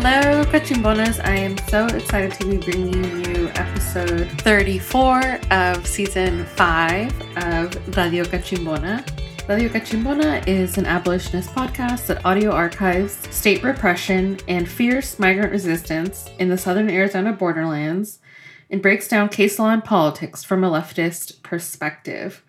Hello, Cachimbonas. I am so excited to be bringing you episode 34 of season 5 of Radio Cachimbona. Radio Cachimbona is an abolitionist podcast that audio archives state repression and fierce migrant resistance in the southern Arizona borderlands and breaks down case law and politics from a leftist perspective.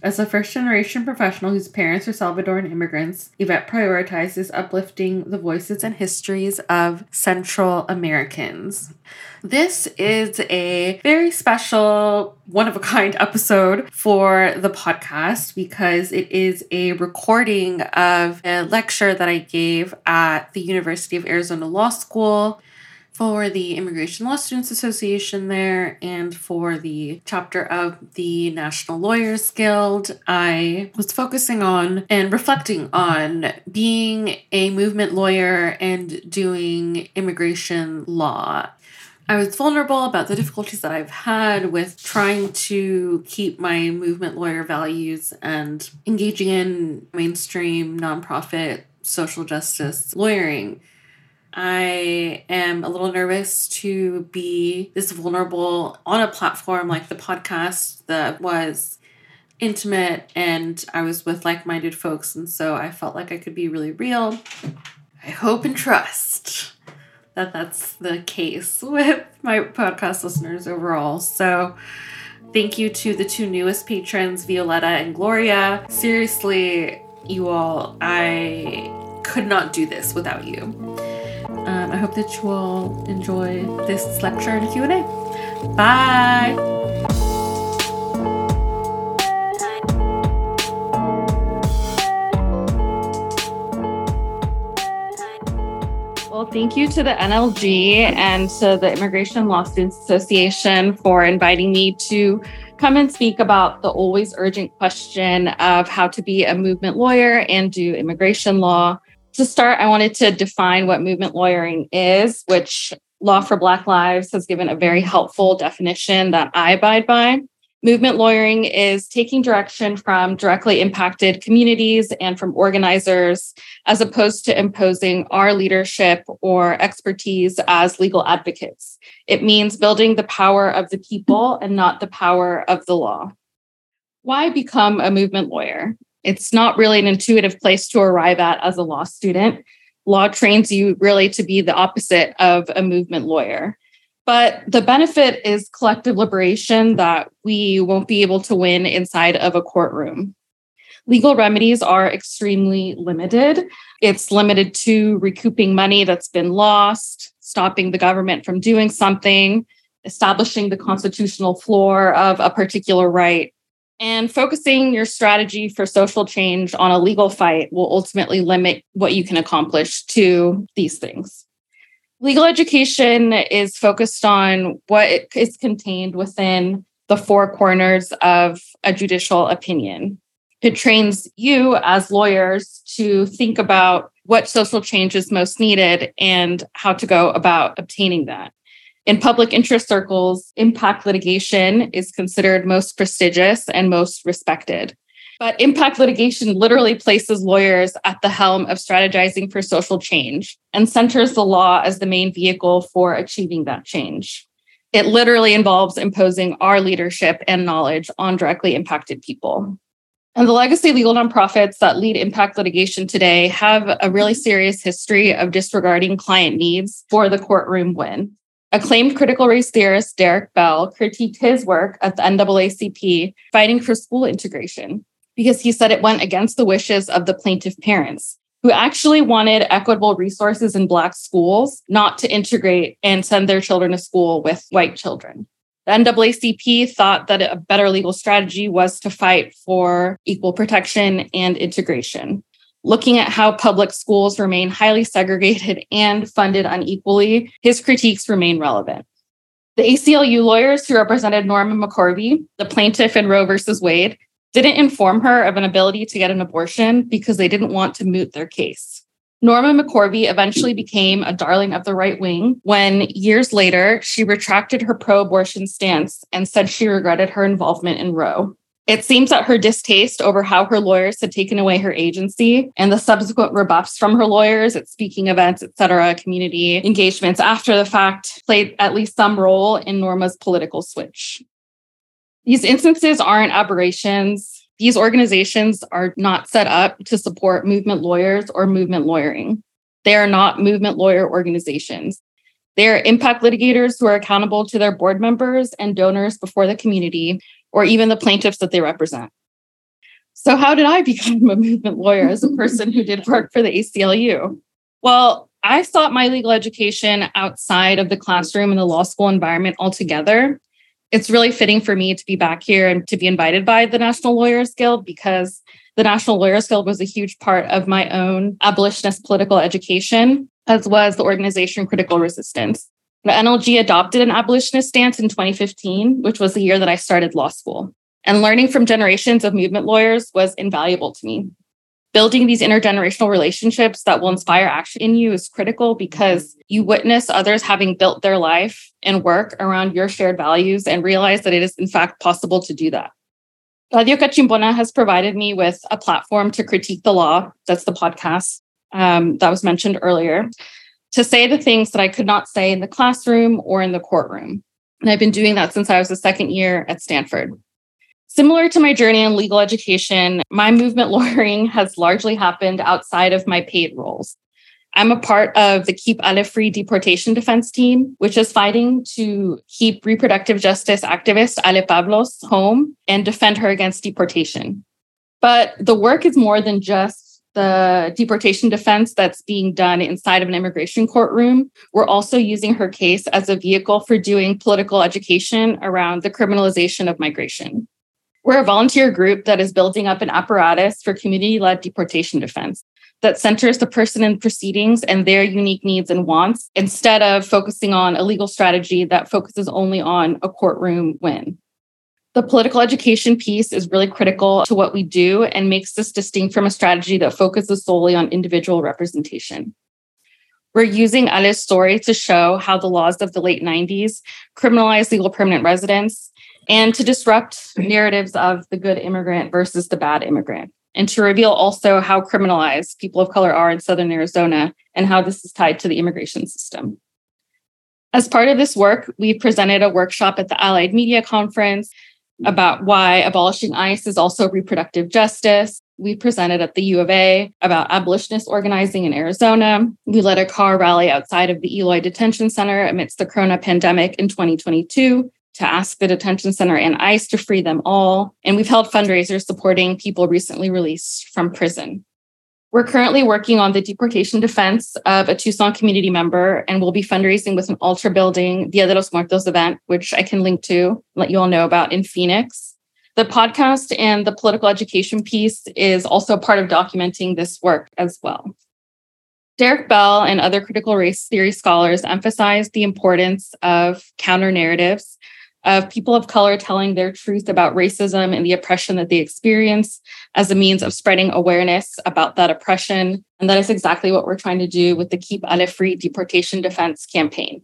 As a first generation professional whose parents are Salvadoran immigrants, Yvette prioritizes uplifting the voices and histories of Central Americans. This is a very special, one of a kind episode for the podcast because it is a recording of a lecture that I gave at the University of Arizona Law School for the Immigration Law Students Association there and for the chapter of the National Lawyers Guild. I was focusing on and reflecting on being a movement lawyer and doing immigration law. I was vulnerable about the difficulties that I've had with trying to keep my movement lawyer values and engaging in mainstream nonprofit social justice lawyering. I am a little nervous to be this vulnerable on a platform like the podcast that was intimate and I was with like minded folks. And so I felt like I could be really real. I hope and trust that that's the case with my podcast listeners overall. So thank you to the two newest patrons, Violetta and Gloria. Seriously, you all, I could not do this without you. I hope that you all enjoy this lecture and Q&A. Bye! Well, thank you to the NLG and to the Immigration Law Students Association for inviting me to come and speak about the always urgent question of how to be a movement lawyer and do immigration law to start, I wanted to define what movement lawyering is, which Law for Black Lives has given a very helpful definition that I abide by. Movement lawyering is taking direction from directly impacted communities and from organizers, as opposed to imposing our leadership or expertise as legal advocates. It means building the power of the people and not the power of the law. Why become a movement lawyer? It's not really an intuitive place to arrive at as a law student. Law trains you really to be the opposite of a movement lawyer. But the benefit is collective liberation that we won't be able to win inside of a courtroom. Legal remedies are extremely limited. It's limited to recouping money that's been lost, stopping the government from doing something, establishing the constitutional floor of a particular right, and focusing your strategy for social change on a legal fight will ultimately limit what you can accomplish to these things. Legal education is focused on what is contained within the four corners of a judicial opinion. It trains you as lawyers to think about what social change is most needed and how to go about obtaining that. In public interest circles, impact litigation is considered most prestigious and most respected. But impact litigation literally places lawyers at the helm of strategizing for social change and centers the law as the main vehicle for achieving that change. It literally involves imposing our leadership and knowledge on directly impacted people. And the legacy legal nonprofits that lead impact litigation today have a really serious history of disregarding client needs for the courtroom win. Acclaimed critical race theorist Derek Bell critiqued his work at the NAACP fighting for school integration because he said it went against the wishes of the plaintiff parents who actually wanted equitable resources in Black schools, not to integrate and send their children to school with white children. The NAACP thought that a better legal strategy was to fight for equal protection and integration looking at how public schools remain highly segregated and funded unequally, his critiques remain relevant. The ACLU lawyers who represented Norma McCorvey, the plaintiff in Roe versus Wade, didn't inform her of an ability to get an abortion because they didn't want to moot their case. Norma McCorvey eventually became a darling of the right wing when years later she retracted her pro abortion stance and said she regretted her involvement in Roe. It seems that her distaste over how her lawyers had taken away her agency and the subsequent rebuffs from her lawyers at speaking events, et cetera, community engagements after the fact played at least some role in Norma's political switch. These instances aren't aberrations. These organizations are not set up to support movement lawyers or movement lawyering. They are not movement lawyer organizations. They are impact litigators who are accountable to their board members and donors before the community or even the plaintiffs that they represent. So, how did I become a movement lawyer as a person who did work for the ACLU? Well, I sought my legal education outside of the classroom and the law school environment altogether. It's really fitting for me to be back here and to be invited by the National Lawyers Guild because the National Lawyers Guild was a huge part of my own abolitionist political education, as was the organization Critical Resistance. The NLG adopted an abolitionist stance in 2015, which was the year that I started law school. And learning from generations of movement lawyers was invaluable to me. Building these intergenerational relationships that will inspire action in you is critical because you witness others having built their life and work around your shared values and realize that it is, in fact, possible to do that. Radio Cachimbona has provided me with a platform to critique the law. That's the podcast um, that was mentioned earlier to say the things that I could not say in the classroom or in the courtroom. And I've been doing that since I was a second year at Stanford. Similar to my journey in legal education, my movement lawyering has largely happened outside of my paid roles. I'm a part of the Keep Ale Free deportation defense team, which is fighting to keep reproductive justice activist Ale Pablos home and defend her against deportation. But the work is more than just the deportation defense that's being done inside of an immigration courtroom. We're also using her case as a vehicle for doing political education around the criminalization of migration. We're a volunteer group that is building up an apparatus for community led deportation defense that centers the person in proceedings and their unique needs and wants instead of focusing on a legal strategy that focuses only on a courtroom win. The political education piece is really critical to what we do and makes this distinct from a strategy that focuses solely on individual representation. We're using Ale's story to show how the laws of the late 90s criminalized legal permanent residents and to disrupt narratives of the good immigrant versus the bad immigrant, and to reveal also how criminalized people of color are in Southern Arizona and how this is tied to the immigration system. As part of this work, we presented a workshop at the Allied Media Conference about why abolishing ICE is also reproductive justice. We presented at the U of A about abolitionist organizing in Arizona. We led a car rally outside of the Eloy Detention Center amidst the corona pandemic in 2022 to ask the detention center and ICE to free them all. And we've held fundraisers supporting people recently released from prison. We're currently working on the deportation defense of a Tucson community member, and we'll be fundraising with an altar building Dia de los Muertos event, which I can link to, let you all know about in Phoenix. The podcast and the political education piece is also part of documenting this work as well. Derek Bell and other critical race theory scholars emphasize the importance of counter narratives of people of color telling their truth about racism and the oppression that they experience as a means of spreading awareness about that oppression. And that is exactly what we're trying to do with the Keep Ale Free Deportation Defense campaign.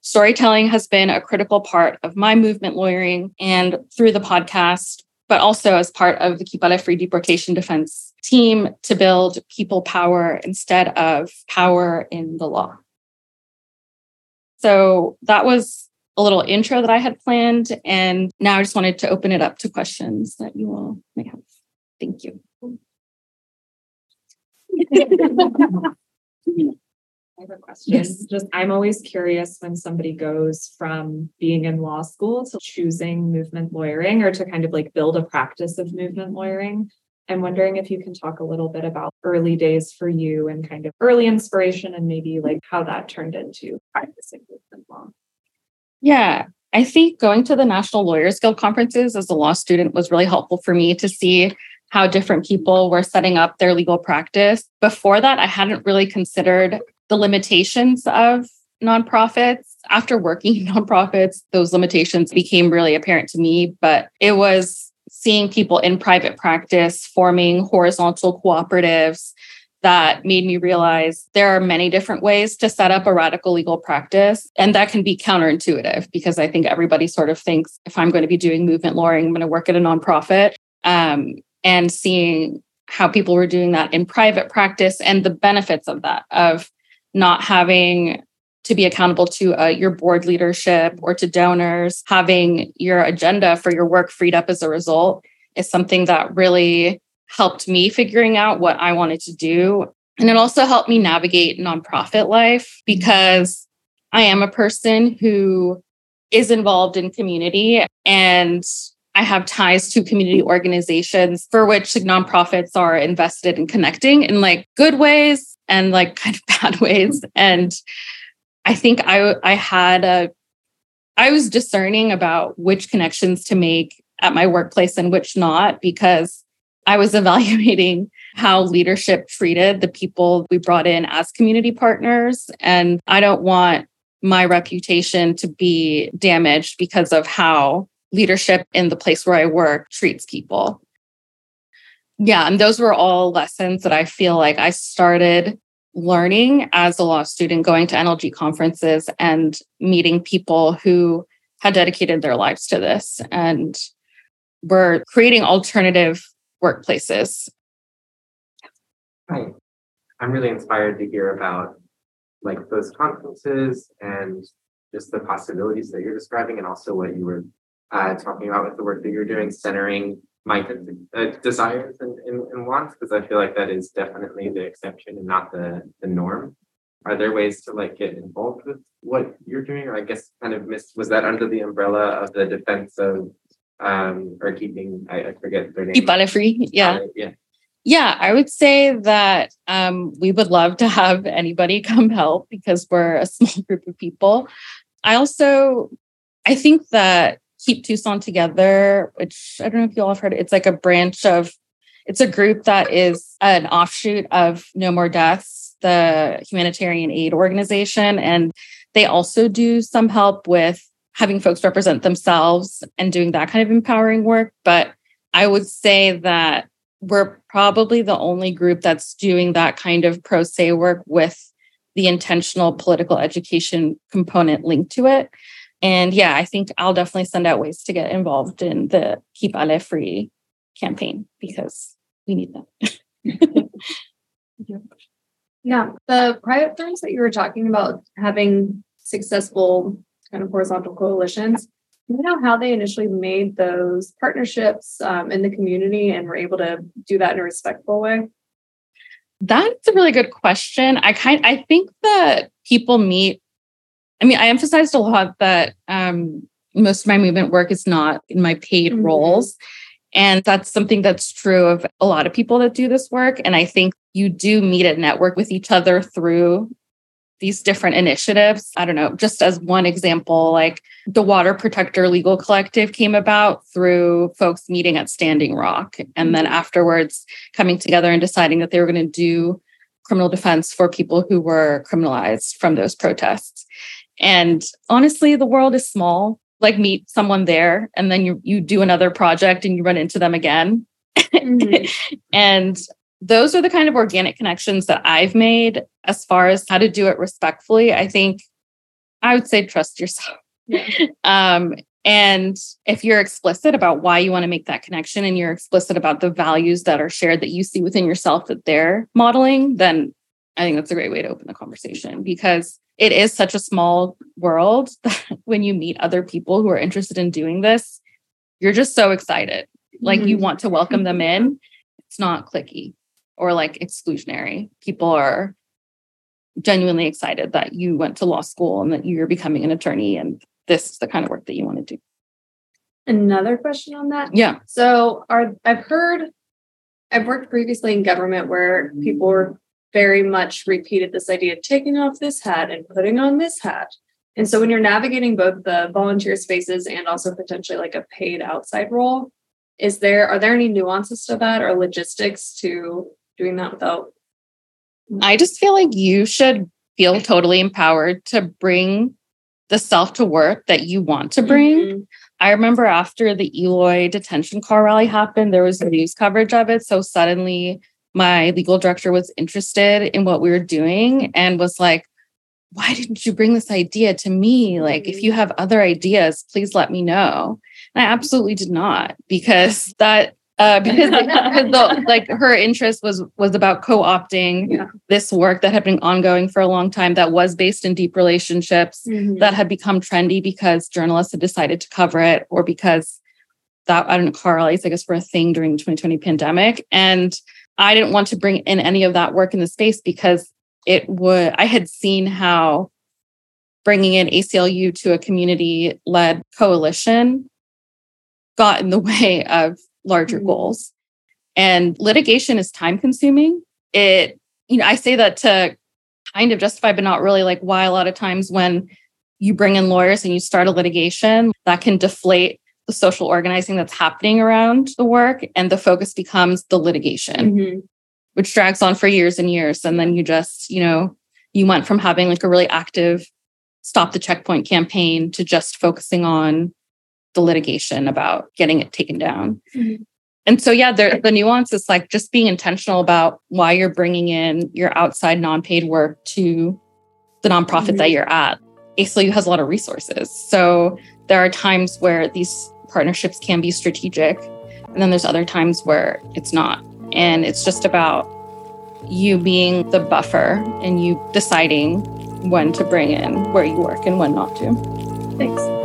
Storytelling has been a critical part of my movement lawyering and through the podcast, but also as part of the Keep Ale Free Deportation Defense team to build people power instead of power in the law. So that was a little intro that I had planned. And now I just wanted to open it up to questions that you all may have. Thank you. I have a question. Yes. Just I'm always curious when somebody goes from being in law school to choosing movement lawyering or to kind of like build a practice of movement lawyering. I'm wondering if you can talk a little bit about early days for you and kind of early inspiration and maybe like how that turned into practicing movement law. Yeah, I think going to the National Lawyers Guild conferences as a law student was really helpful for me to see how different people were setting up their legal practice. Before that, I hadn't really considered the limitations of nonprofits. After working in nonprofits, those limitations became really apparent to me, but it was seeing people in private practice forming horizontal cooperatives that made me realize there are many different ways to set up a radical legal practice. And that can be counterintuitive because I think everybody sort of thinks if I'm going to be doing movement lawyering, I'm going to work at a nonprofit. Um, and seeing how people were doing that in private practice and the benefits of that, of not having to be accountable to uh, your board leadership or to donors, having your agenda for your work freed up as a result is something that really helped me figuring out what I wanted to do. And it also helped me navigate nonprofit life because I am a person who is involved in community and I have ties to community organizations for which like, nonprofits are invested in connecting in like good ways and like kind of bad ways. And I think I I had a I was discerning about which connections to make at my workplace and which not because I was evaluating how leadership treated the people we brought in as community partners. And I don't want my reputation to be damaged because of how leadership in the place where I work treats people. Yeah. And those were all lessons that I feel like I started learning as a law student, going to NLG conferences and meeting people who had dedicated their lives to this and were creating alternative workplaces. Hi. I'm really inspired to hear about like those conferences and just the possibilities that you're describing and also what you were uh, talking about with the work that you're doing, centering my uh, desires and, and, and wants, because I feel like that is definitely the exception and not the, the norm. Are there ways to like get involved with what you're doing? Or I guess kind of miss was that under the umbrella of the defense of um or keeping I, I forget their name. Keep Ale free. Yeah. Uh, yeah. Yeah, I would say that um, we would love to have anybody come help because we're a small group of people. I also, I think that Keep Tucson Together, which I don't know if you all have heard, it's like a branch of, it's a group that is an offshoot of No More Deaths, the humanitarian aid organization. And they also do some help with having folks represent themselves and doing that kind of empowering work. But I would say that we're probably the only group that's doing that kind of pro se work with the intentional political education component linked to it. And yeah, I think I'll definitely send out ways to get involved in the Keep Ale Free campaign because we need them. yeah, the private firms that you were talking about having successful kind of horizontal coalitions. Do you know how they initially made those partnerships um, in the community and were able to do that in a respectful way? That's a really good question. I kind I think that people meet. I mean, I emphasized a lot that um, most of my movement work is not in my paid mm-hmm. roles. And that's something that's true of a lot of people that do this work. And I think you do meet at network with each other through these different initiatives. I don't know, just as one example, like the Water Protector Legal Collective came about through folks meeting at Standing Rock and then mm-hmm. afterwards coming together and deciding that they were going to do criminal defense for people who were criminalized from those protests. And honestly, the world is small. Like meet someone there and then you you do another project and you run into them again. Mm-hmm. and those are the kind of organic connections that I've made as far as how to do it respectfully. I think I would say trust yourself. Yeah. um, and if you're explicit about why you want to make that connection and you're explicit about the values that are shared that you see within yourself that they're modeling, then I think that's a great way to open the conversation because it is such a small world that when you meet other people who are interested in doing this, you're just so excited. Like mm-hmm. you want to welcome them in. It's not cliquey or like exclusionary. People are genuinely excited that you went to law school and that you're becoming an attorney and this is the kind of work that you want to do. Another question on that. Yeah. So are I've heard I've worked previously in government where people were very much repeated this idea of taking off this hat and putting on this hat. And so when you're navigating both the volunteer spaces and also potentially like a paid outside role, is there are there any nuances to that or logistics to doing that without I just feel like you should feel totally empowered to bring the self to work that you want to bring. Mm-hmm. I remember after the Eloy detention car rally happened, there was news coverage of it. So suddenly my legal director was interested in what we were doing and was like, why didn't you bring this idea to me? Like, if you have other ideas, please let me know. And I absolutely did not because that uh, because, because the, like her interest was was about co-opting Yeah. this work that had been ongoing for a long time that was based in deep relationships Mhm. that had become trendy because journalists had decided to cover it or because that I don't know car rallies I guess for a thing during the 2020 pandemic and I didn't want to bring in any of that work in the space because it would I had seen how bringing in ACLU to a community led coalition got in the way of larger Mhm. goals and litigation is time consuming it you know I say that to kind of justify but not really like why a lot of times when you bring in lawyers and you start a litigation that can deflate the social organizing that's happening around the work and the focus becomes the litigation Mhm. which drags on for years and years. And then you just, you know, you went from having like a really active stop the checkpoint campaign to just focusing on the litigation about getting it taken down. Mhm. And so, yeah, there, the nuance is like just being intentional about why you're bringing in your outside non paid work to the nonprofit that you're at. ACLU has a lot of resources. So there are times where these partnerships can be strategic. And then there's other times where it's not. And it's just about you being the buffer and you deciding when to bring in where you work and when not to. Thanks.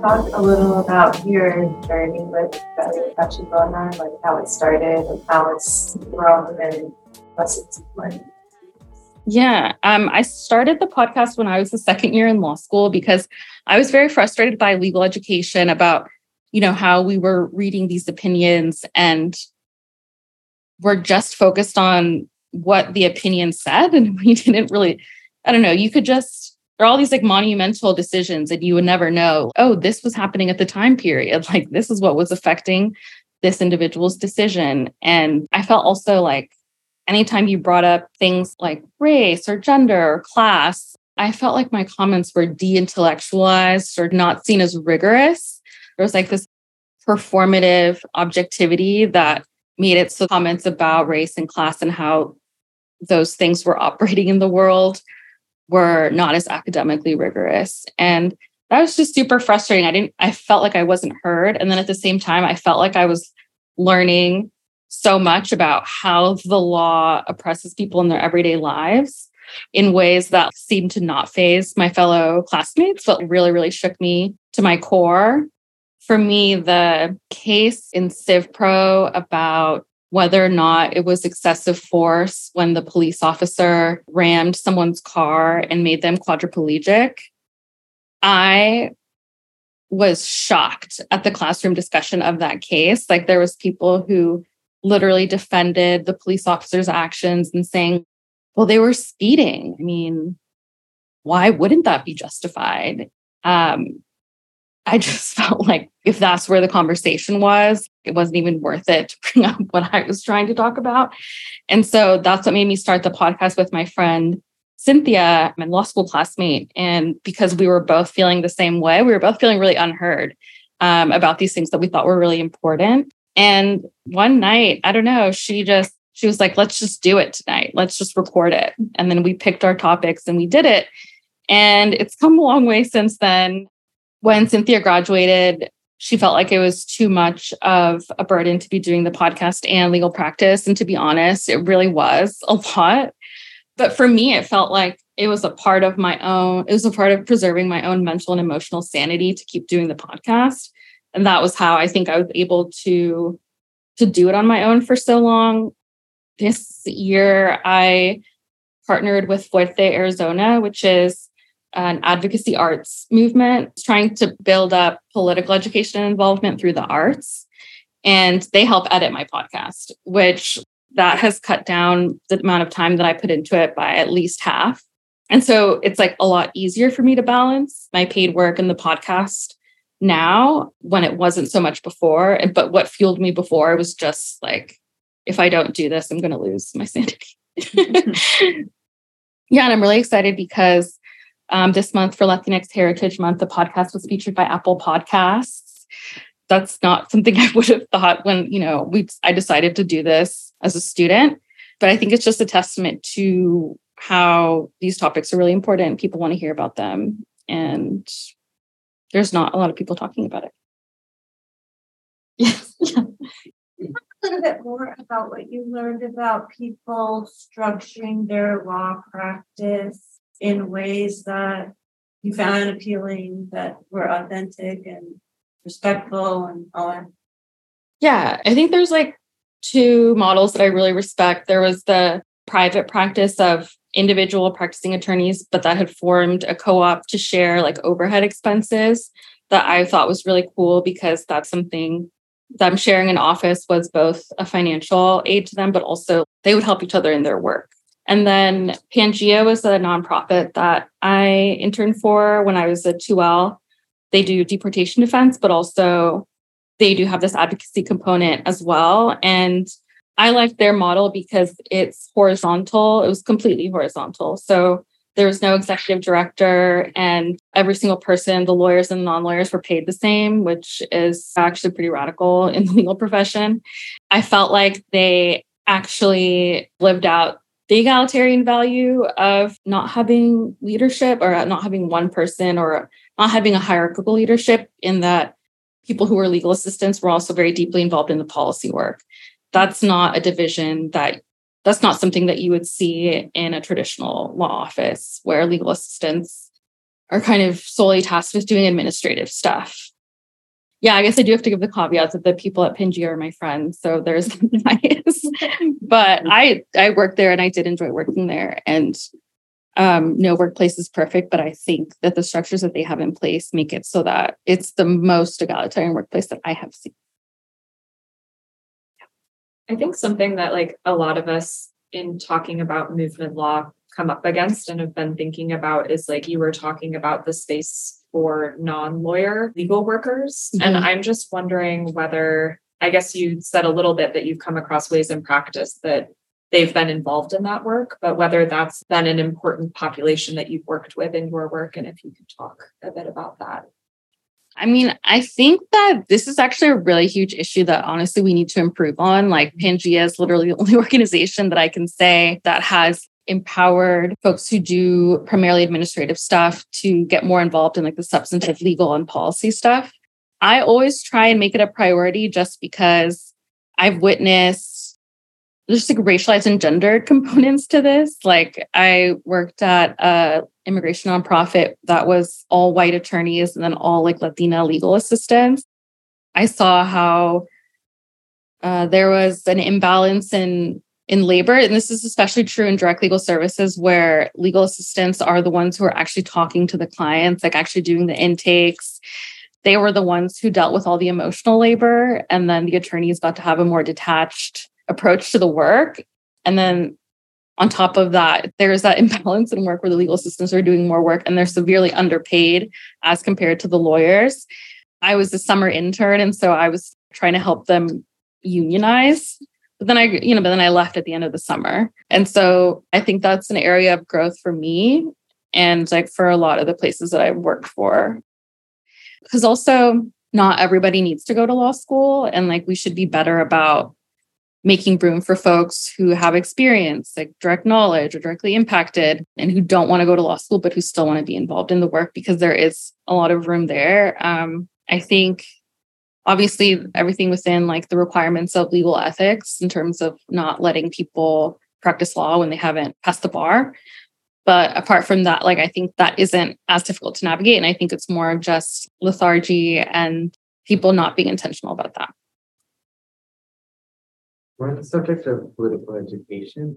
Talk a little about your journey with Belly Program, like how it started and how it's grown and what's its like? Yeah. Um, I started the podcast when I was the second year in law school because I was very frustrated by legal education about, you know, how we were reading these opinions and we're just focused on what the opinion said. And we didn't really, I don't know, you could just, there are all these like monumental decisions and you would never know, oh, this was happening at the time period. Like this is what was affecting this individual's decision. And I felt also like anytime you brought up things like race or gender or class, I felt like my comments were de intellectualized or not seen as rigorous. There was like this performative objectivity that made it so comments about race and class and how those things were operating in the world were not as academically rigorous. And that was just super frustrating. I didn't, I felt like I wasn't heard. And then at the same time, I felt like I was learning so much about how the law oppresses people in their everyday lives in ways that seemed to not faze my fellow classmates, but really, really shook me to my core. For me, the case in Civ Pro about whether or not it was excessive force when the police officer rammed someone's car and made them quadriplegic, I was shocked at the classroom discussion of that case. Like there was people who literally defended the police officer's actions and saying, well, they were speeding. I mean, why wouldn't that be justified? Um, I just felt like if that's where the conversation was, it wasn't even worth it to bring up what I was trying to talk about. And so that's what made me start the podcast with my friend Cynthia, my law school classmate. And because we were both feeling the same way, we were both feeling really unheard um, about these things that we thought were really important. And one night, I don't know, she just, she was like, let's just do it tonight. Let's just record it. And then we picked our topics and we did it. And it's come a long way since then. When Cynthia graduated, she felt like it was too much of a burden to be doing the podcast and legal practice. And to be honest, it really was a lot. But for me, it felt like it was a part of my own, it was a part of preserving my own mental and emotional sanity to keep doing the podcast. And that was how I think I was able to to do it on my own for so long. This year, I partnered with Fuerte Arizona, which is an advocacy arts movement trying to build up political education and involvement through the arts. And they help edit my podcast, which that has cut down the amount of time that I put into it by at least half. And so it's like a lot easier for me to balance my paid work and the podcast now when it wasn't so much before. But what fueled me before was just like, if I don't do this, I'm going to lose my sanity. yeah. And I'm really excited because Um, this month for Latinx Heritage Month, the podcast was featured by Apple Podcasts. That's not something I would have thought when, you know, we I decided to do this as a student. But I think it's just a testament to how these topics are really important. People want to hear about them. And there's not a lot of people talking about it. Yes. Talk a little bit more about what you learned about people structuring their law practice in ways that you found appealing, that were authentic and respectful and all that? Yeah, I think there's like two models that I really respect. There was the private practice of individual practicing attorneys, but that had formed a co op to share like overhead expenses that I thought was really cool because that's something them sharing an office was both a financial aid to them, but also they would help each other in their work. And then Pangea was a nonprofit that I interned for when I was a 2L. They do deportation defense, but also they do have this advocacy component as well. And I liked their model because it's horizontal. It was completely horizontal. So there was no executive director, and every single person, the lawyers and non lawyers, were paid the same, which is actually pretty radical in the legal profession. I felt like they actually lived out the egalitarian value of not having leadership or uh, not having one person or not having a hierarchical leadership, in that people who were legal assistants were also very deeply involved in the policy work. That's not a division that that's not something that you would see in a traditional law office where legal assistants are kind of solely tasked with doing administrative stuff. Yeah, I guess I do have to give the caveat that the people at Pangea are my friends, so there's bias. but I I worked there and I did enjoy working there. And um, no workplace is perfect, but I think that the structures that they have in place make it so that it's the most egalitarian workplace that I have seen. I think something that like a lot of us in talking about movement law come up against and have been thinking about is like you were talking about the space for non-lawyer legal workers mm-hmm. and I'm just wondering whether I guess you said a little bit that you've come across ways in practice that they've been involved in that work, but whether that's been an important population that you've worked with in your work and if you could talk a bit about that. I mean, I think that this is actually a really huge issue that honestly we need to improve on. Like Pangea is literally the only organization that I can say that has empowered folks who do primarily administrative stuff to get more involved in like the substantive legal and policy stuff. I always try and make it a priority just because I've witnessed there's like racialized and gendered components to this. Like I worked at a immigration nonprofit that was all white attorneys and then all like Latina legal assistants. I saw how uh, there was an imbalance in in labor, and this is especially true in direct legal services, where legal assistants are the ones who are actually talking to the clients, like actually doing the intakes. They were the ones who dealt with all the emotional labor, and then the attorneys got to have a more detached approach to the work. And then on top of that, there's that imbalance in work where the legal assistants are doing more work and they're severely underpaid as compared to the lawyers. I was a summer intern, and so I was trying to help them unionize. But then I, you know, but then I left at the end of the summer. And so I think that's an area of growth for me and like for a lot of the places that I've worked for. Because also, not everybody needs to go to law school. And like we should be better about making room for folks who have experience, like direct knowledge or directly impacted, and who don't want to go to law school, but who still want to be involved in the work because there is a lot of room there. Um, I think obviously everything within like the requirements of legal ethics in terms of not letting people practice law when they haven't passed the bar. But apart from that, like I think that isn't as difficult to navigate. And I think it's more of just lethargy and people not being intentional about that. On the subject of political education.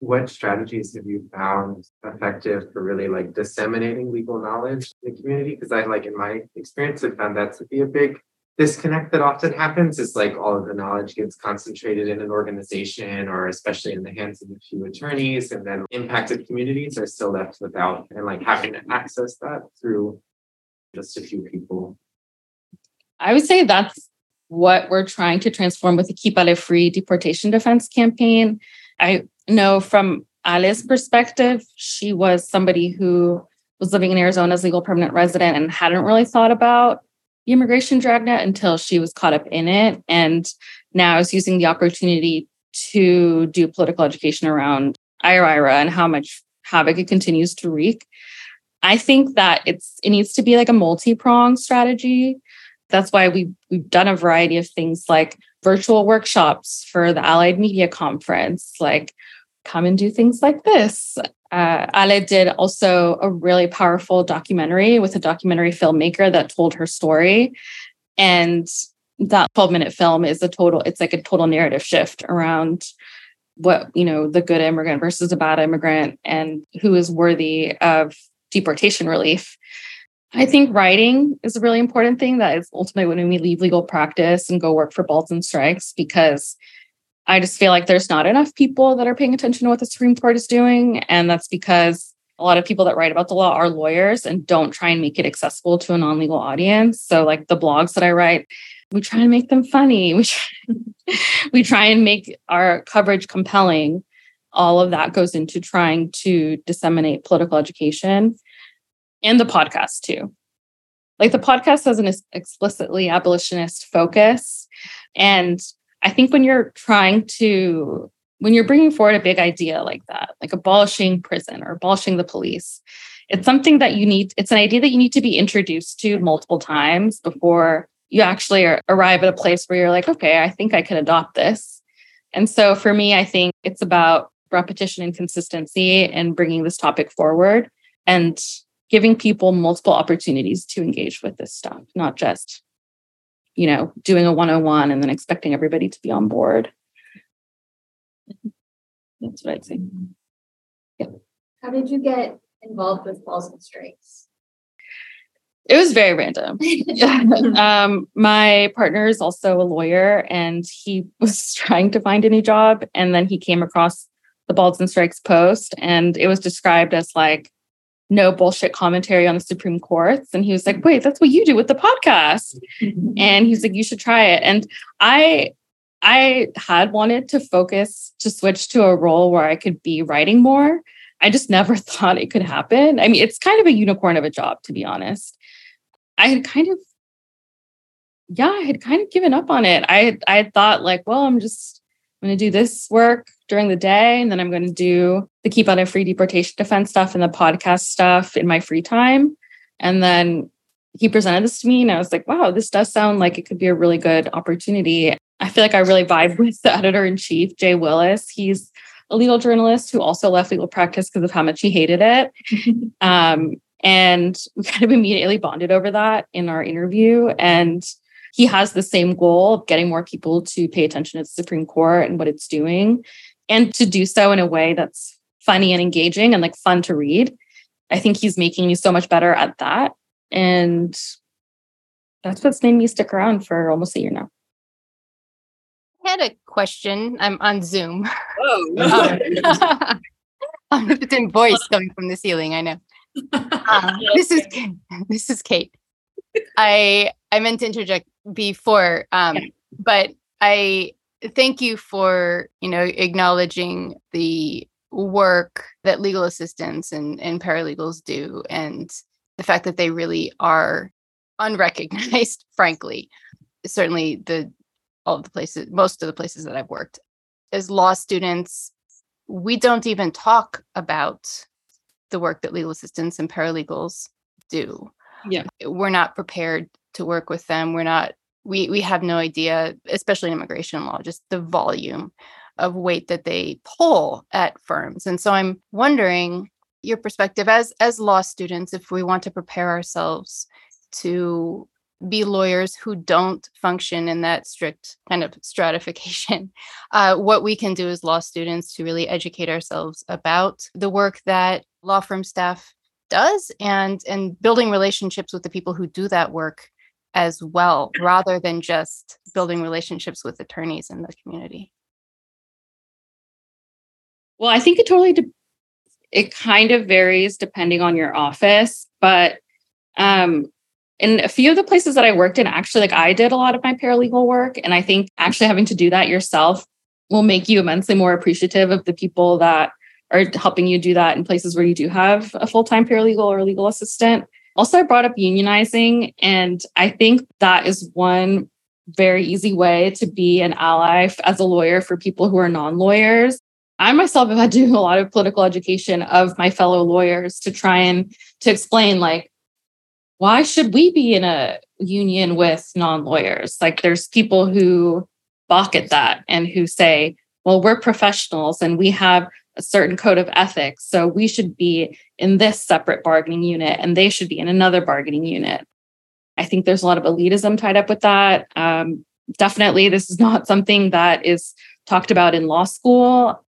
What strategies have you found effective for really like disseminating legal knowledge in the community? Because I like in my experience have found that to be a big disconnect that often happens is like all of the knowledge gets concentrated in an organization or especially in the hands of a few attorneys and then impacted communities are still left without and like having to access that through just a few people i would say that's what we're trying to transform with the Keep Ale Free deportation defense campaign. I know from Ale's perspective, she was somebody who was living in Arizona as legal permanent resident and hadn't really thought about immigration dragnet until she was caught up in it. And now is using the opportunity to do political education around IIRIRA and how much havoc it continues to wreak. I think that it's it needs to be like a multi-pronged strategy. That's why we we've done a variety of things like virtual workshops for the Allied Media Conference, like come and do things like this. Uh, Ale did also a really powerful documentary with a documentary filmmaker that told her story. And that 12 minute film is a total, it's like a total narrative shift around what, you know, the good immigrant versus a bad immigrant and who is worthy of deportation relief. I think writing is a really important thing that is ultimately when we leave legal practice and go work for Balls and Strikes because I just feel like there's not enough people that are paying attention to what the Supreme Court is doing. And that's because a lot of people that write about the law are lawyers and don't try and make it accessible to a non legal audience. So, like the blogs that I write, we try and make them funny. We try, we try and make our coverage compelling. All of that goes into trying to disseminate political education and the podcast, too. Like the podcast has an explicitly abolitionist focus. And I think when you're trying to, when you're bringing forward a big idea like that, like abolishing prison or abolishing the police, it's something that you need, it's an idea that you need to be introduced to multiple times before you actually arrive at a place where you're like, okay, I think I can adopt this. And so for me, I think it's about repetition and consistency and bringing this topic forward and giving people multiple opportunities to engage with this stuff, not just you know, doing a 101 and then expecting everybody to be on board. That's what I'd say. Yeah. How did you get involved with Balls and Strikes? It was very random. um, my partner is also a lawyer and he was trying to find a new job. And then he came across the Balls and Strikes post and it was described as like no bullshit commentary on the Supreme Courts. And he was like, wait, that's what you do with the podcast. Mm-hmm. and he's like, you should try it. And I I had wanted to focus to switch to a role where I could be writing more. I just never thought it could happen. I mean, it's kind of a unicorn of a job, to be honest. I had kind of, yeah, I had kind of given up on it. I I had thought like, well, I'm just I'm going to do this work during the day, and then I'm going to do the Keep Ale Free Deportation Defense stuff and the podcast stuff in my free time. And then he presented this to me, and I was like, wow, this does sound like it could be a really good opportunity. I feel like I really vibe with the editor in chief, Jay Willis. He's a legal journalist who also left legal practice because of how much he hated it. um, and we kind of immediately bonded over that in our interview. And he has the same goal of getting more people to pay attention to the Supreme Court and what it's doing, and to do so in a way that's funny and engaging and like fun to read. I think he's making me so much better at that. And that's what's made me stick around for almost a year now. I had a question. I'm on Zoom. Oh, omnipotent voice coming from the ceiling. I know. Um, this is this is Kate. I I meant to interject before, um, yeah. but I thank you for you know acknowledging the work that legal assistants and, and paralegals do and the fact that they really are unrecognized frankly certainly the all of the places most of the places that i've worked. As law students we don't even talk about the work that legal assistants and paralegals do. Yeah. We're not prepared to work with them. We're not we we have no idea especially in immigration law just the volume of weight that they pull at firms. And so i'm wondering your perspective as as law students if we want to prepare ourselves to be lawyers who don't function in that strict kind of stratification uh, what we can do as law students to really educate ourselves about the work that law firm staff does and and building relationships with the people who do that work as well rather than just building relationships with attorneys in the community well i think it totally de- it kind of varies depending on your office but um in a few of the places that i worked in actually like i did a lot of my paralegal work and i think actually having to do that yourself will make you immensely more appreciative of the people that are helping you do that in places where you do have a full time paralegal or legal assistant. Also, I brought up unionizing, and I think that is one very easy way to be an ally as a lawyer for people who are non lawyers. I myself have had to do a lot of political education of my fellow lawyers to try and to explain like why should we be in a union with non-lawyers? Like there's people who balk at that and who say well we're professionals and we have a certain code of ethics so we should be in this separate bargaining unit and they should be in another bargaining unit. I think there's a lot of elitism tied up with that. Um, definitely this is not something that is talked about in law school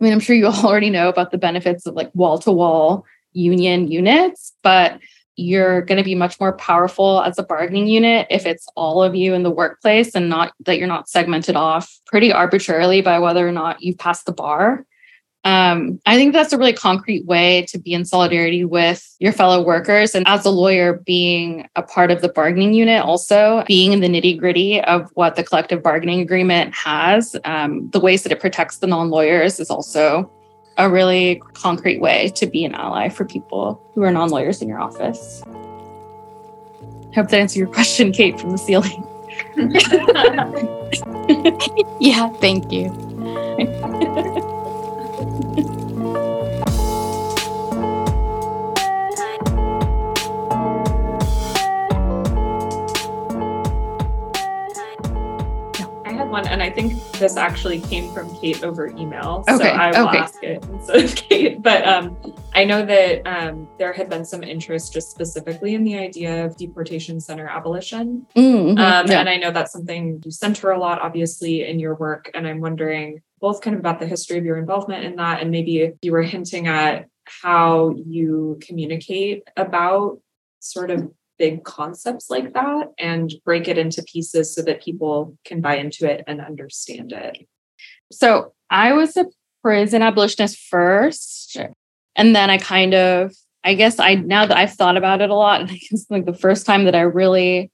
I mean, I'm sure you already know about the benefits of like wall to wall union units, but you're going to be much more powerful as a bargaining unit if it's all of you in the workplace and not that you're not segmented off pretty arbitrarily by whether or not you've passed the bar um, I think that's a really concrete way to be in solidarity with your fellow workers. And as a lawyer, being a part of the bargaining unit, also being in the nitty gritty of what the collective bargaining agreement has, um, the ways that it protects the non lawyers is also a really concrete way to be an ally for people who are non lawyers in your office. I hope that answered your question, Kate, from the ceiling. yeah, thank you. one, and I think this actually came from Kate over email. Okay. So I will okay. ask it instead of Kate. But um, I know that um, there had been some interest just specifically in the idea of deportation center abolition. Mm-hmm. Um, yeah. And I know that's something you center a lot, obviously, in your work. And I'm wondering both kind of about the history of your involvement in that, and maybe if you were hinting at how you communicate about sort of big concepts like that and break it into pieces so that people can buy into it and understand it. So I was a prison abolitionist first. And then I kind of, I guess I now that I've thought about it a lot, and I guess like the first time that I really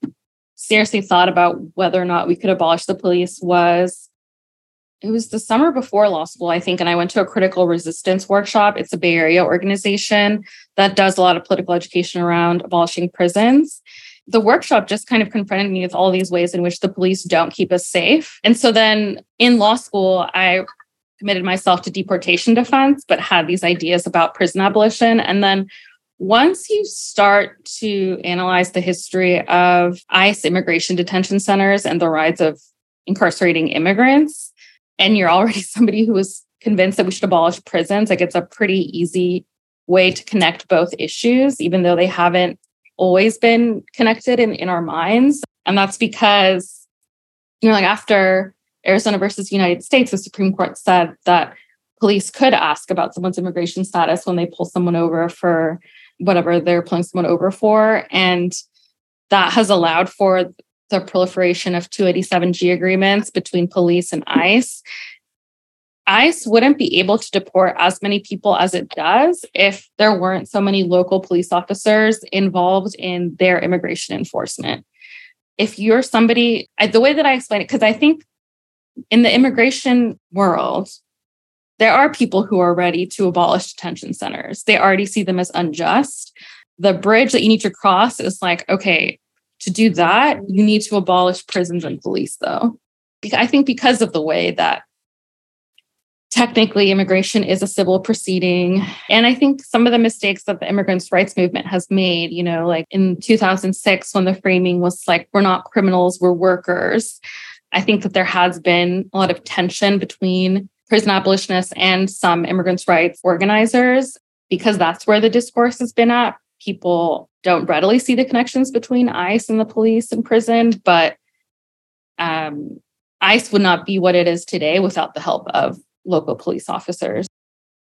seriously thought about whether or not we could abolish the police was it was the summer before law school, I think, and I went to a critical resistance workshop. It's a Bay Area organization that does a lot of political education around abolishing prisons. The workshop just kind of confronted me with all these ways in which the police don't keep us safe. And so then in law school, I committed myself to deportation defense, but had these ideas about prison abolition. And then once you start to analyze the history of ICE immigration detention centers and the rise of incarcerating immigrants, and you're already somebody who is convinced that we should abolish prisons, like it's a pretty easy way to connect both issues, even though they haven't always been connected in, in our minds. And that's because, you know, like after Arizona versus United States, the Supreme Court said that police could ask about someone's immigration status when they pull someone over for whatever they're pulling someone over for. And that has allowed for the proliferation of 287G agreements between police and ICE. ICE wouldn't be able to deport as many people as it does if there weren't so many local police officers involved in their immigration enforcement. If you're somebody, the way that I explain it, because I think in the immigration world, there are people who are ready to abolish detention centers. They already see them as unjust. The bridge that you need to cross is like, okay, to do that, you need to abolish prisons and police, though. I think because of the way that technically immigration is a civil proceeding. And I think some of the mistakes that the immigrants' rights movement has made, you know, like in 2006, when the framing was like, we're not criminals, we're workers. I think that there has been a lot of tension between prison abolitionists and some immigrants' rights organizers because that's where the discourse has been at. People don't readily see the connections between ICE and the police and prison, but um, ICE would not be what it is today without the help of local police officers.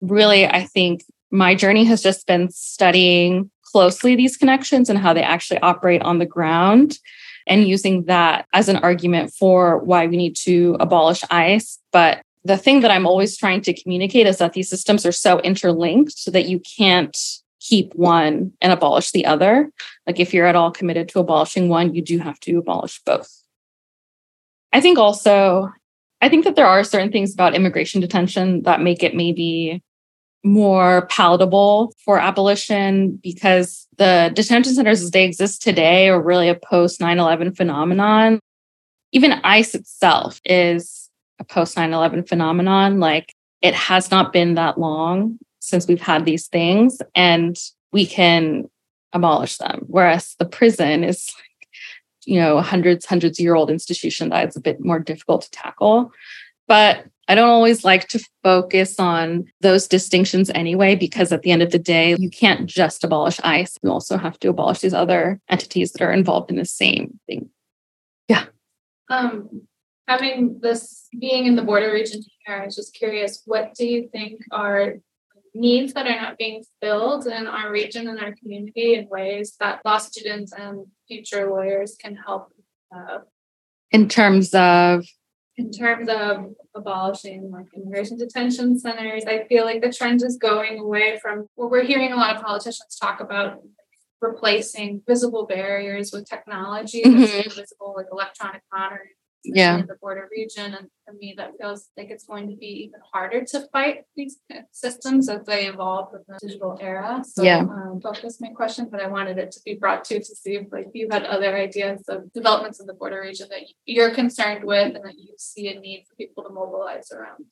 Really, I think my journey has just been studying closely these connections and how they actually operate on the ground and using that as an argument for why we need to abolish ICE. But the thing that I'm always trying to communicate is that these systems are so interlinked that you can't keep one and abolish the other. Like if you're at all committed to abolishing one, you do have to abolish both. I think also, I think that there are certain things about immigration detention that make it maybe more palatable for abolition because the detention centers as they exist today are really a post 9 11 phenomenon. Even ICE itself is a post 9 11 phenomenon. Like it has not been that long since we've had these things and we can abolish them. Whereas the prison is you know, hundreds, hundreds year old institution that is a bit more difficult to tackle. But I don't always like to focus on those distinctions anyway, because at the end of the day, you can't just abolish ICE. You also have to abolish these other entities that are involved in the same thing. Yeah. Um, having this being in the border region here, I was just curious, what do you think are needs that are not being filled in our region and our community in ways that law students and future lawyers can help uh, in terms of? in terms of abolishing like immigration detention centers. I feel like the trend is going away from what we're hearing a lot of politicians talk about replacing visible barriers with technology mm-hmm. visible like electronic monitoring yeah. in the border region. And for me, that feels like it's going to be even harder to fight these systems as they evolve with the digital era. So yeah. um, focus my question, but I wanted it to be brought to to see if like you had other ideas of developments in the border region that you're concerned with and that you see a need for people to mobilize around.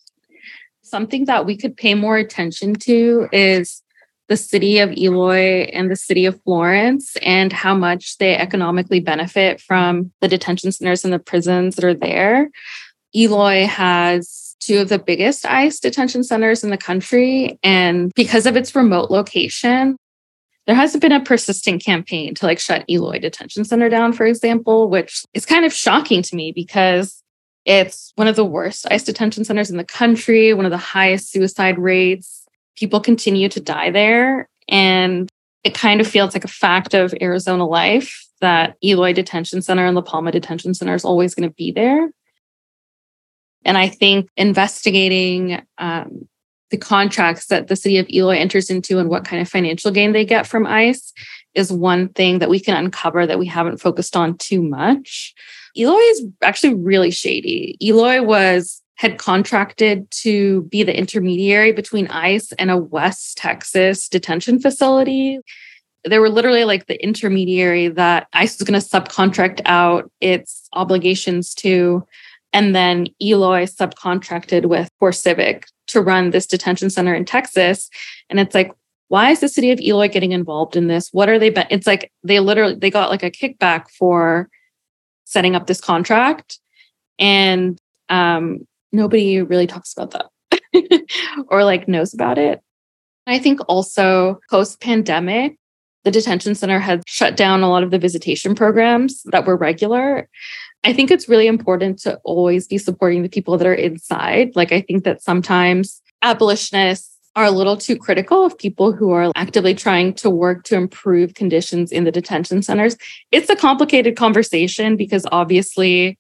Something that we could pay more attention to is the city of Eloy and the city of Florence and how much they economically benefit from the detention centers and the prisons that are there. Eloy has two of the biggest ICE detention centers in the country. And because of its remote location, there hasn't been a persistent campaign to like shut Eloy Detention Center down, for example, which is kind of shocking to me because it's one of the worst ICE detention centers in the country, one of the highest suicide rates people continue to die there. And it kind of feels like a fact of Arizona life that Eloy Detention Center and La Palma Detention Center is always going to be there. And I think investigating um, the contracts that the city of Eloy enters into and what kind of financial gain they get from ICE is one thing that we can uncover that we haven't focused on too much. Eloy is actually really shady. Eloy was had contracted to be the intermediary between ICE and a West Texas detention facility. They were literally like the intermediary that ICE was going to subcontract out its obligations to. And then Eloy subcontracted with CoreCivic to run this detention center in Texas. And it's like, why is the city of Eloy getting involved in this? What are they? Be- it's like they literally they got like a kickback for setting up this contract, and um, nobody really talks about that or like knows about it. I think also post pandemic, the detention center has shut down a lot of the visitation programs that were regular. I think it's really important to always be supporting the people that are inside. Like, I think that sometimes abolitionists are a little too critical of people who are actively trying to work to improve conditions in the detention centers. It's a complicated conversation because obviously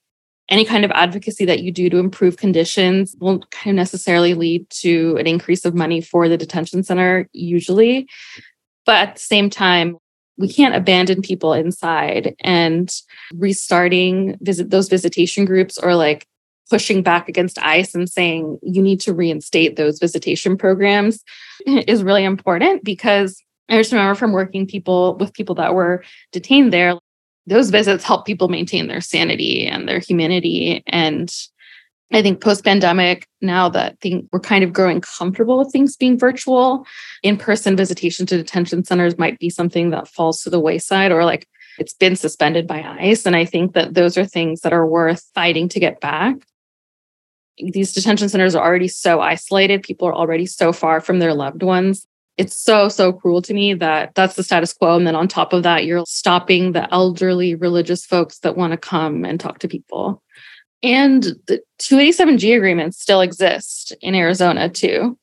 any kind of advocacy that you do to improve conditions won't kind of necessarily lead to an increase of money for the detention center usually. But at the same time we can't abandon people inside and restarting visit those visitation groups or like pushing back against ICE and saying you need to reinstate those visitation programs is really important because I just remember from working people with people that were detained there, those visits help people maintain their sanity and their humanity. And I think post pandemic, now that think we're kind of growing comfortable with things being virtual, in person visitation to detention centers might be something that falls to the wayside or like it's been suspended by ICE. And I think that those are things that are worth fighting to get back. These detention centers are already so isolated, people are already so far from their loved ones it's so so cruel to me that that's the status quo and then on top of that you're stopping the elderly religious folks that want to come and talk to people and the 287g agreements still exist in arizona too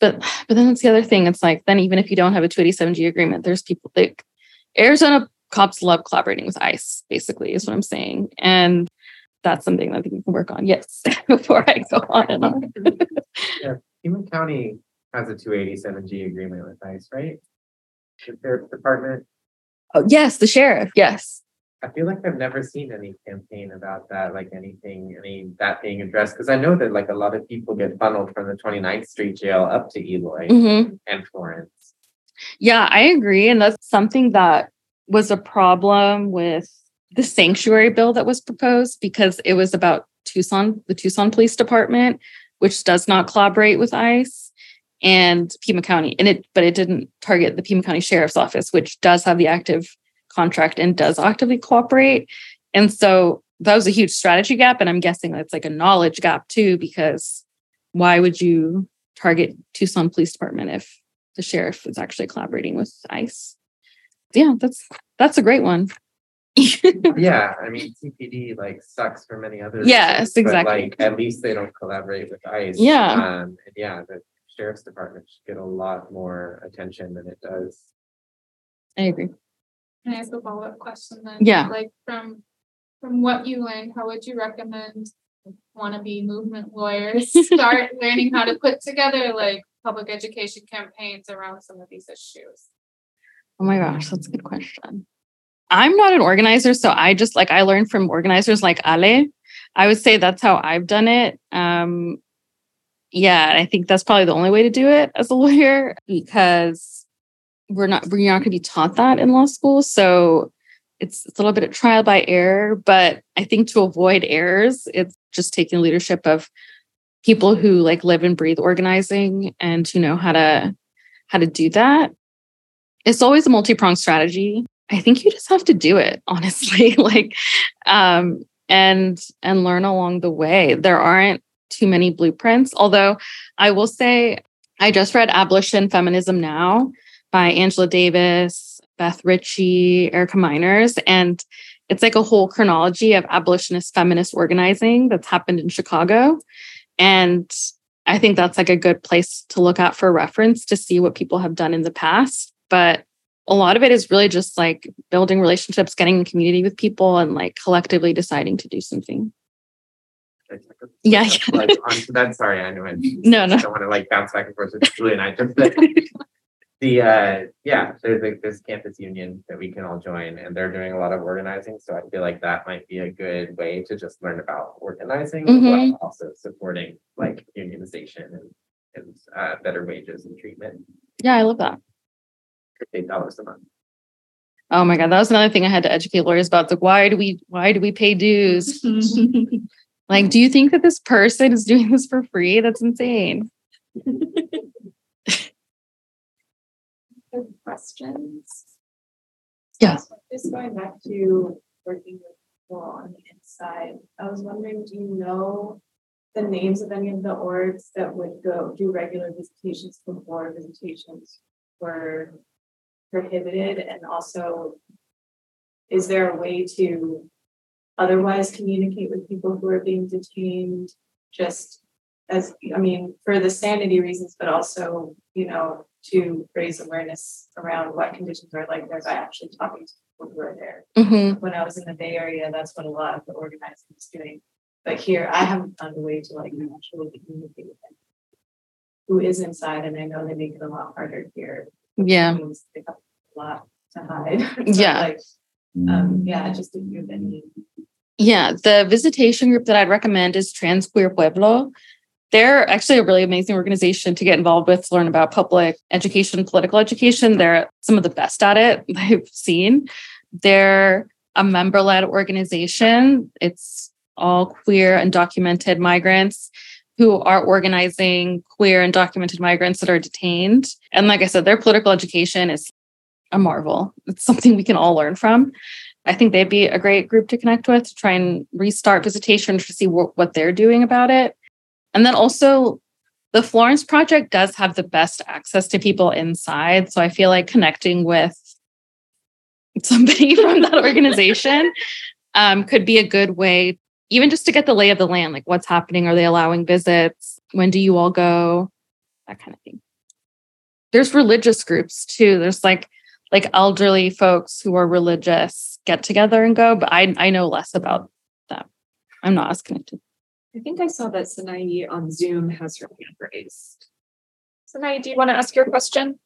but but then that's the other thing it's like then even if you don't have a 287g agreement there's people like arizona cops love collaborating with ice basically is what i'm saying and that's something that I think we can work on. Yes, before I go on and on. yeah, Pima County has a 287G agreement with ICE, right? The sheriff's department. Oh, yes, the sheriff. Yes. I feel like I've never seen any campaign about that, like anything, any that being addressed. Because I know that like a lot of people get funneled from the 29th Street jail up to Eloy Mhm. and Florence. Yeah, I agree. And that's something that was a problem with the sanctuary bill that was proposed because it was about Tucson, the Tucson Police Department, which does not collaborate with ICE and Pima County. And it, but it didn't target the Pima County Sheriff's Office, which does have the active contract and does actively cooperate. And so that was a huge strategy gap. And I'm guessing that's like a knowledge gap too, because why would you target Tucson Police Department if the sheriff is actually collaborating with ICE? Yeah, that's that's a great one. yeah, I mean CPD like sucks for many others. Yes, but, exactly. like at least they don't collaborate with ICE. Yeah. Um and yeah, the sheriff's department should get a lot more attention than it does. I agree. Can I ask a follow-up question then? Yeah. Like from, from what you learned, how would you recommend wannabe movement lawyers start learning how to put together like public education campaigns around some of these issues? Oh my gosh, that's a good question. I'm not an organizer, so I just like I learned from organizers like Ale. I would say that's how I've done it. Um, yeah, I think that's probably the only way to do it as a lawyer because we're not we're not going to be taught that in law school. So it's, it's a little bit of trial by error, but I think to avoid errors, it's just taking leadership of people who like live and breathe organizing and who know how to how to do that. It's always a multi-pronged strategy. I think you just have to do it honestly like um and and learn along the way. There aren't too many blueprints. Although i will say i just read abolition feminism now by angela davis beth ritchie erica Meiners and it's like a whole chronology of abolitionist feminist organizing that's happened in chicago. And i think that's like a good place to look at for reference to see what people have done in the past. But a lot of it is really just like building relationships, getting in community with people, and like collectively deciding to do something. Yeah, yeah. Like on that, sorry, I know I No, no. I don't want to like bounce back and forth with Julie and I. Just the, the uh yeah, there's like this campus union that we can all join and they're doing a lot of organizing. So I feel like that might be a good way to just learn about organizing Mhm. while also supporting like unionization and and uh better wages and treatment Yeah, I love that. eight dollars a month. Oh my god, that was another thing I had to educate lawyers about. Like, why do we why do we pay dues? like, do you think that this person is doing this for free? That's insane. Questions. Yeah. Just going back to working with people on the inside, I was wondering, do you know the names of any of the orgs that would go do regular visitations before visitations were prohibited? And also, is there a way to otherwise communicate with people who are being detained? Just as, I mean, for the sanity reasons, but also, you know, to raise awareness around what conditions are like there by actually talking to people who are there. Mhm. When I was in the Bay Area, that's what a lot of the organizing is doing. But here, I haven't found a way to like actually communicate with them. Who is inside, and I know they make it a lot harder here. Yeah. They have a lot to hide. So, Yeah. like, Um, yeah, just if you have any. Yeah, the visitation group that I'd recommend is Trans Queer Pueblo. They're actually a really amazing organization to get involved with, to learn about public education, political education. They're some of the best at it I've seen. They're a member led organization. It's all queer and documented migrants who are organizing queer and documented migrants that are detained. And like I said, their political education is a marvel. It's something we can all learn from. I think they'd be a great group to connect with to try and restart visitation to see what, what they're doing about it. And then also, the Florence Project does have the best access to people inside. So I feel like connecting with somebody from that organization um, could be a good way, even just to get the lay of the land like what's happening. Are they allowing visits? When do you all go? That kind of thing. There's religious groups too. There's like like elderly folks who are religious get together and go, but I I know less about that. I'm not as connected. I think I saw that Sinai on Zoom has her hand raised. Sinai, do you want to ask your question?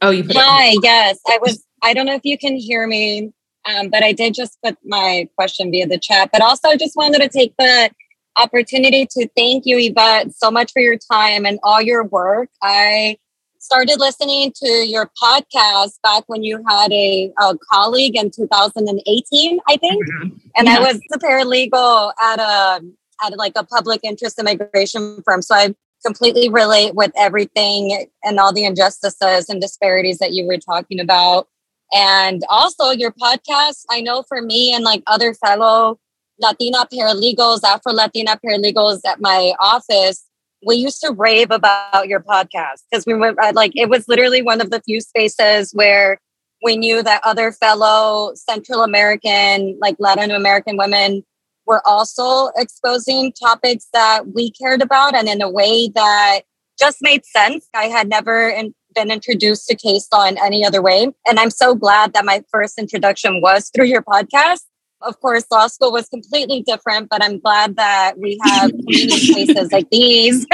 Oh, you put it- Hi, yes, I was, I don't know if you can hear me. Um, but I did just put my question via the chat. But also, I just wanted to take the opportunity to thank you, Yvette, so much for your time and all your work. I started listening to your podcast back when you had a, a colleague in 2018, I think, mm-hmm. and yeah. I was a paralegal at a at like a public interest immigration firm. So I completely relate with everything and all the injustices and disparities that you were talking about. And also your podcast, I know for me and like other fellow Latina paralegals, Afro Latina paralegals at my office, we used to rave about your podcast because we went like it was literally one of the few spaces where we knew that other fellow Central American, like Latin American women were also exposing topics that we cared about and in a way that just made sense. I had never in, been introduced to case law in any other way. And I'm so glad that my first introduction was through your podcast. Of course, law school was completely different, but I'm glad that we have community spaces like these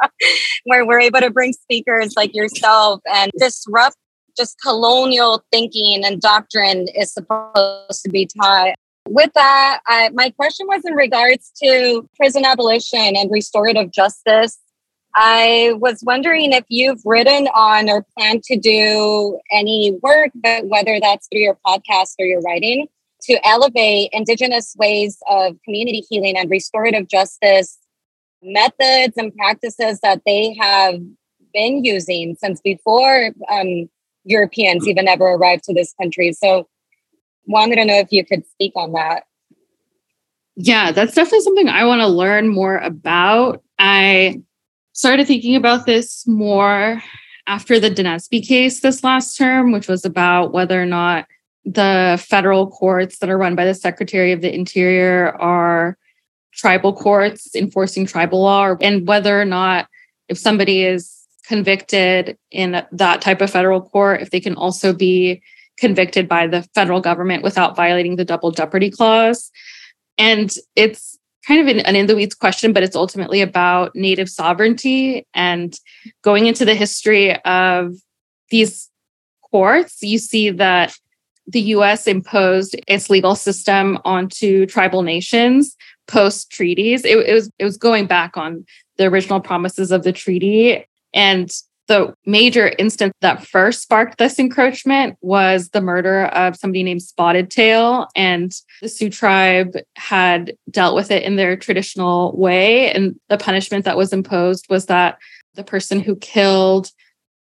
where we're able to bring speakers like yourself and disrupt just colonial thinking and doctrine is supposed to be taught with that, I, my question was in regards to prison abolition and restorative justice. I was wondering if you've written on or plan to do any work, but whether that's through your podcast or your writing, to elevate Indigenous ways of community healing and restorative justice methods and practices that they have been using since before um, Europeans even ever arrived to this country. So wanted to know if you could speak on that. Yeah, that's definitely something I want to learn more about. I started thinking about this more after the Denezpi case this last term, which was about whether or not the federal courts that are run by the Secretary of the Interior are tribal courts enforcing tribal law, and whether or not if somebody is convicted in that type of federal court, if they can also be convicted by the federal government without violating the double jeopardy clause. And it's kind of an, an in the weeds question, but it's ultimately about native sovereignty and going into the history of these courts. You see that the US imposed its legal system onto tribal nations post treaties. It, it was it was going back on the original promises of the treaty. And the major instance that first sparked this encroachment was the murder of somebody named Spotted Tail. And the Sioux tribe had dealt with it in their traditional way. And the punishment that was imposed was that the person who killed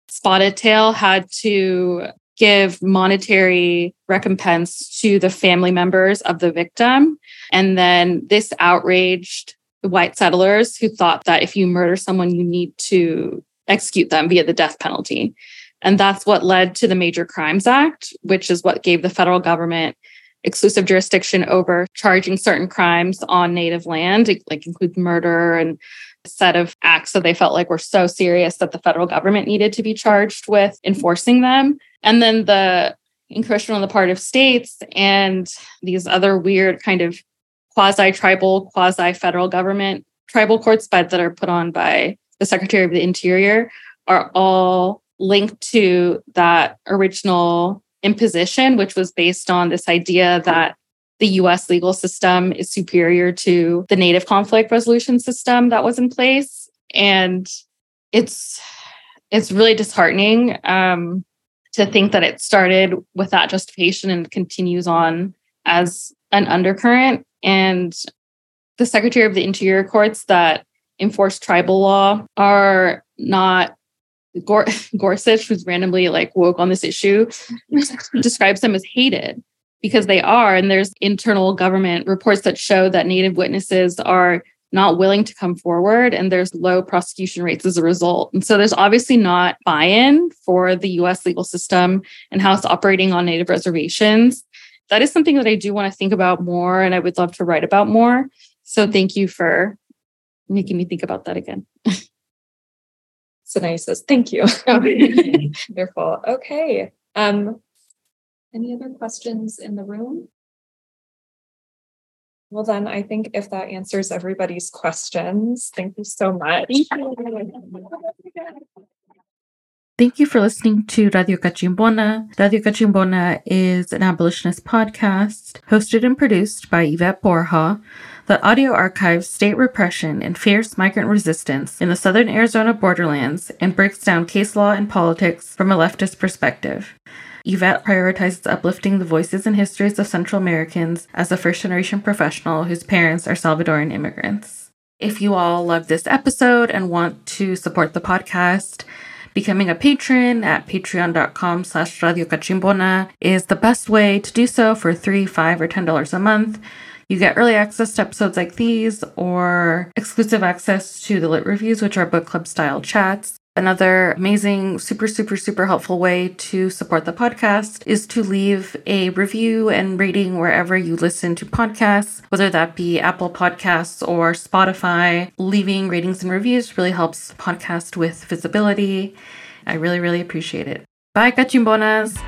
Spotted Tail had to give monetary recompense to the family members of the victim. And then this outraged the white settlers who thought that if you murder someone, you need to execute them via the death penalty. And that's what led to the Major Crimes Act, which is what gave the federal government exclusive jurisdiction over charging certain crimes on native land, like include murder and set of acts that they felt like were so serious that the federal government needed to be charged with enforcing them. And then the encroachment on the part of states and these other weird kind of quasi tribal, quasi federal government tribal courts but that are put on by the Secretary of the Interior are all linked to that original imposition, which was based on this idea that the US legal system is superior to the native conflict resolution system that was in place. And it's it's really disheartening um, to think that it started with that justification and continues on as an undercurrent. And the Secretary of the Interior courts that enforce tribal law are not Gor- Gorsuch, who's randomly like woke on this issue, describes them as hated because they are. And there's internal government reports that show that Native witnesses are not willing to come forward and there's low prosecution rates as a result. And so there's obviously not buy in for the US legal system and how it's operating on Native reservations. That is something that I do want to think about more and I would love to write about more. So thank you for making me think about that again. Sanae says, thank you. Wonderful. Okay. Um, any other questions in the room? Well, then I think if that answers everybody's questions, thank you so much. Thank you for listening to Radio Cachimbona. Radio Cachimbona is an abolitionist podcast hosted and produced by Yvette Borja that audio archives state repression and fierce migrant resistance in the southern Arizona borderlands and breaks down case law and politics from a leftist perspective. Yvette prioritizes uplifting the voices and histories of Central Americans as a first generation professional whose parents are Salvadoran immigrants. If you all love this episode and want to support the podcast, Becoming a patron at patreon.com slash Radio Cachimbona is the best way to do so for three, five, or ten dollars a month. You get early access to episodes like these or exclusive access to the lit reviews, which are book club style chats. Another amazing, super, super, super helpful way to support the podcast is to leave a review and rating wherever you listen to podcasts, whether that be Apple Podcasts or Spotify. Leaving ratings and reviews really helps the podcast with visibility. I really, really appreciate it. Bye, cachimbonas!